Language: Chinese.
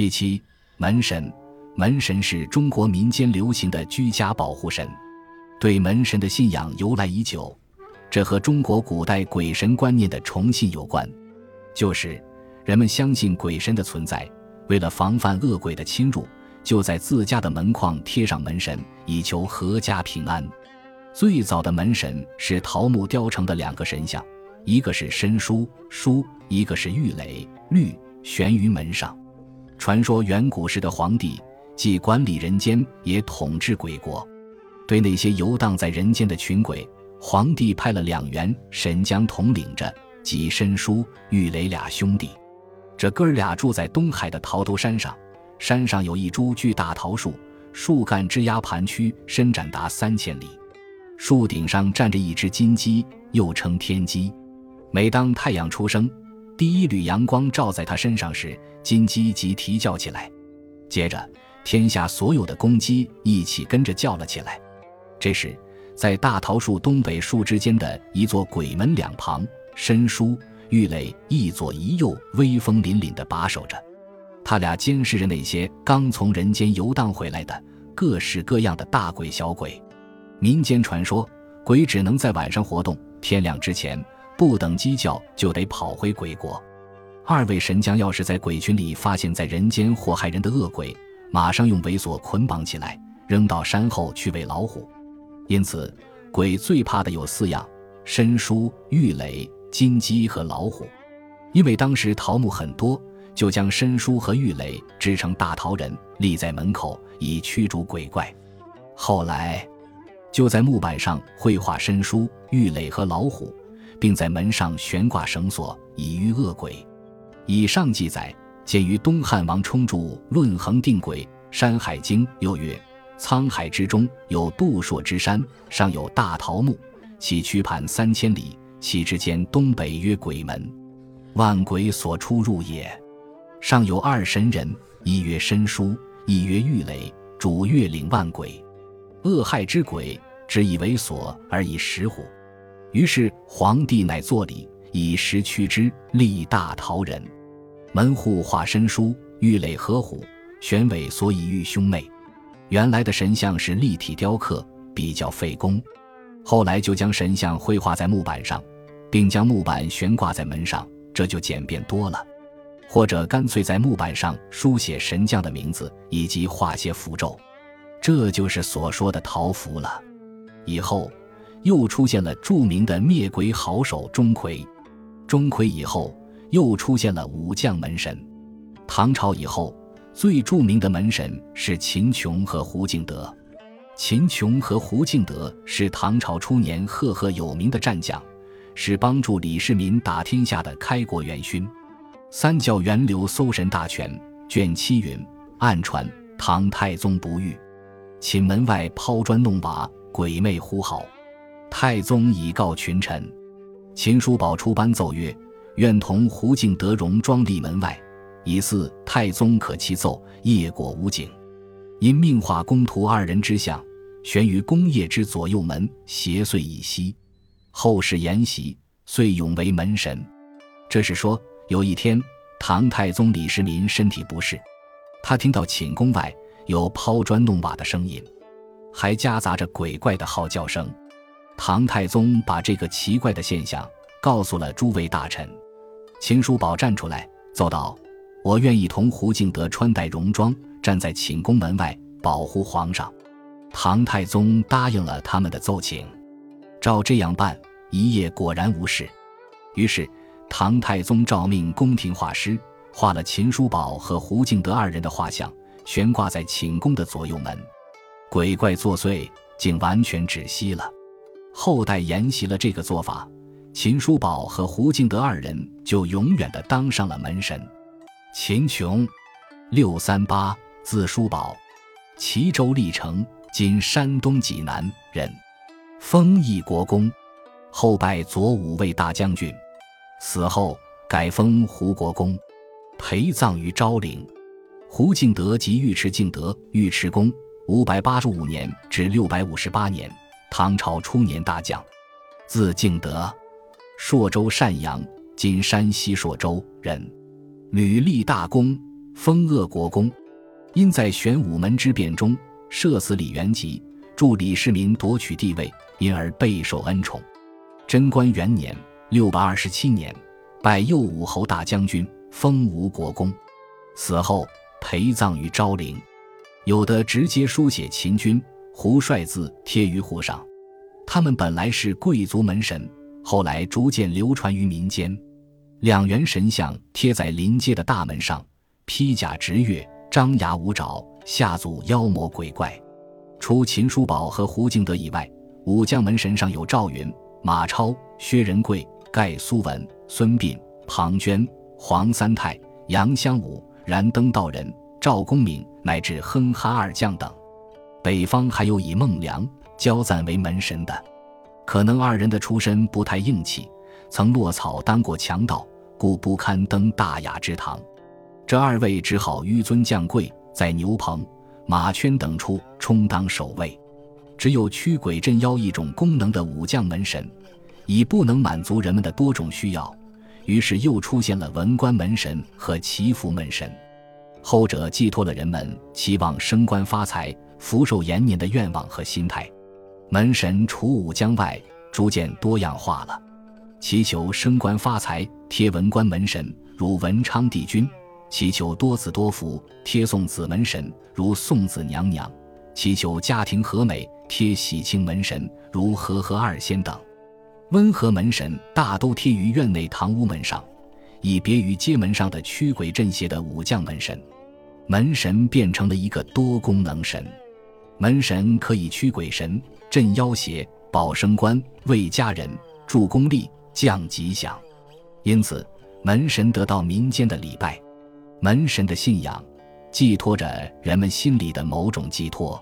其七，门神。门神是中国民间流行的居家保护神，对门神的信仰由来已久，这和中国古代鬼神观念的崇信有关。就是人们相信鬼神的存在，为了防范恶鬼的侵入，就在自家的门框贴上门神，以求阖家平安。最早的门神是桃木雕成的两个神像，一个是申叔叔，一个是玉垒绿，悬于门上。传说远古时的皇帝。既管理人间，也统治鬼国。对那些游荡在人间的群鬼，皇帝派了两员神将统领着，即申叔、玉垒俩兄弟。这哥俩住在东海的桃头山上，山上有一株巨大桃树，树干枝丫盘曲，伸展达三千里。树顶上站着一只金鸡，又称天鸡。每当太阳出生，第一缕阳光照在他身上时，金鸡即啼叫起来。接着。天下所有的公鸡一起跟着叫了起来。这时，在大桃树东北树之间的一座鬼门两旁，申叔、玉垒一左一右，威风凛凛地把守着。他俩监视着那些刚从人间游荡回来的各式各样的大鬼小鬼。民间传说，鬼只能在晚上活动，天亮之前不等鸡叫就得跑回鬼国。二位神将要是在鬼群里发现，在人间祸害人的恶鬼。马上用猥琐捆绑起来，扔到山后去喂老虎。因此，鬼最怕的有四样：参书、玉垒、金鸡和老虎。因为当时桃木很多，就将参书和玉垒制成大桃人，立在门口，以驱逐鬼怪。后来，就在木板上绘画参书、玉垒和老虎，并在门上悬挂绳索，以御恶鬼。以上记载。见于东汉王充著《论衡定轨山海经》，又曰：“沧海之中有杜朔之山，上有大桃木，其曲盘三千里，其之间东北曰鬼门，万鬼所出入也。上有二神人，一曰申叔，一曰玉垒，主月领万鬼，恶害之鬼，只以为所而以食虎。于是皇帝乃作礼，以石驱之，立大陶人。”门户画申书，玉垒合虎，玄尾所以喻兄妹。原来的神像是立体雕刻，比较费工。后来就将神像绘画在木板上，并将木板悬挂在门上，这就简便多了。或者干脆在木板上书写神将的名字，以及画些符咒，这就是所说的桃符了。以后又出现了著名的灭鬼好手钟馗。钟馗以后。又出现了武将门神。唐朝以后，最著名的门神是秦琼和胡敬德。秦琼和胡敬德是唐朝初年赫赫有名的战将，是帮助李世民打天下的开国元勋。三教源流搜神大全卷七云：暗传唐太宗不遇，寝门外抛砖弄瓦，鬼魅呼号。太宗已告群臣。秦叔宝出班奏曰。愿同胡敬德戎装立门外，以祀太宗。可其奏，夜果无景。因命画公徒二人之像，悬于宫业之左右门，斜遂已息。后世沿袭，遂永为门神。这是说，有一天，唐太宗李世民身体不适，他听到寝宫外有抛砖弄瓦的声音，还夹杂着鬼怪的号叫声。唐太宗把这个奇怪的现象。告诉了诸位大臣，秦叔宝站出来奏道：“我愿意同胡敬德穿戴戎装，站在寝宫门外保护皇上。”唐太宗答应了他们的奏请，照这样办，一夜果然无事。于是唐太宗诏命宫廷画师画了秦叔宝和胡敬德二人的画像，悬挂在寝宫的左右门。鬼怪作祟，竟完全止息了。后代沿袭了这个做法。秦叔宝和胡敬德二人就永远的当上了门神。秦琼，六三八，字叔宝，齐州历城（今山东济南）人，封义国公，后拜左武卫大将军。死后改封胡国公，陪葬于昭陵。胡敬德即尉迟敬德，尉迟恭，五百八十五年至六百五十八年，唐朝初年大将，字敬德。朔州单阳（今山西朔州）人，屡立大功，封鄂国公，因在玄武门之变中射死李元吉，助李世民夺取帝位，因而备受恩宠。贞观元年（六百二十七年），拜右武侯大将军，封吴国公。死后陪葬于昭陵。有的直接书写秦军、胡帅字贴于户上。他们本来是贵族门神，后来逐渐流传于民间。两员神像贴在临街的大门上，披甲执月，张牙舞爪，下诅妖魔鬼怪。除秦叔宝和胡敬德以外，武将门神上有赵云、马超、薛仁贵、盖苏文、孙膑、庞涓、黄三泰、杨香武、燃灯道人、赵公明，乃至哼哈二将等。北方还有以孟良、焦赞为门神的，可能二人的出身不太硬气，曾落草当过强盗。故不堪登大雅之堂，这二位只好纡尊降贵，在牛棚、马圈等处充当守卫。只有驱鬼镇妖一种功能的武将门神，已不能满足人们的多种需要，于是又出现了文官门神和祈福门神。后者寄托了人们期望升官发财、福寿延年的愿望和心态。门神除武将外，逐渐多样化了。祈求升官发财，贴文官门神如文昌帝君；祈求多子多福，贴送子门神如送子娘娘；祈求家庭和美，贴喜庆门神如和和二仙等。温和门神大都贴于院内堂屋门上，以别于街门上的驱鬼镇邪的武将门神。门神变成了一个多功能神，门神可以驱鬼神、镇妖邪、保升官、为家人、助功力。降吉祥，因此门神得到民间的礼拜。门神的信仰，寄托着人们心里的某种寄托。